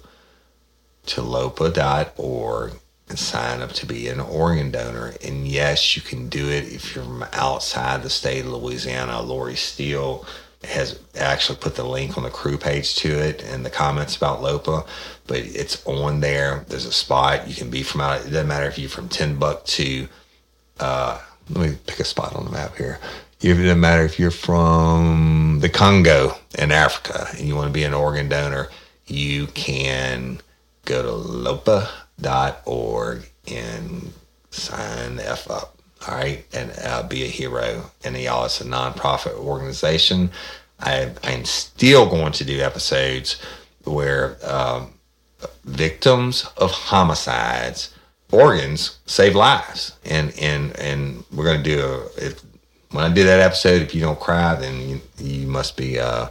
to lopa.org and sign up to be an organ donor. And yes, you can do it if you're from outside the state of Louisiana. Lori Steele has actually put the link on the crew page to it and the comments about LOPA, but it's on there. There's a spot you can be from out. It doesn't matter if you're from ten Timbuktu. Uh, let me pick a spot on the map here. It doesn't matter if you're from the Congo in Africa and you want to be an organ donor. You can go to LOPA org and sign the F up. All right. And uh, be a hero. And y'all, it's a nonprofit organization. I, I'm still going to do episodes where um, victims of homicides organs save lives and and and we're to do a if when i do that episode if you don't cry then you, you must be uh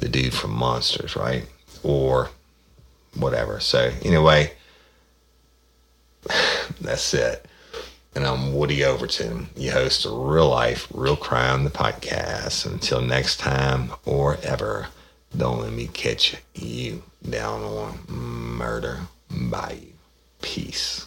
the dude from monsters right or whatever so anyway that's it. And I'm Woody Overton, your host of Real Life, Real Crime, the podcast. Until next time or ever, don't let me catch you down on murder by you. Peace.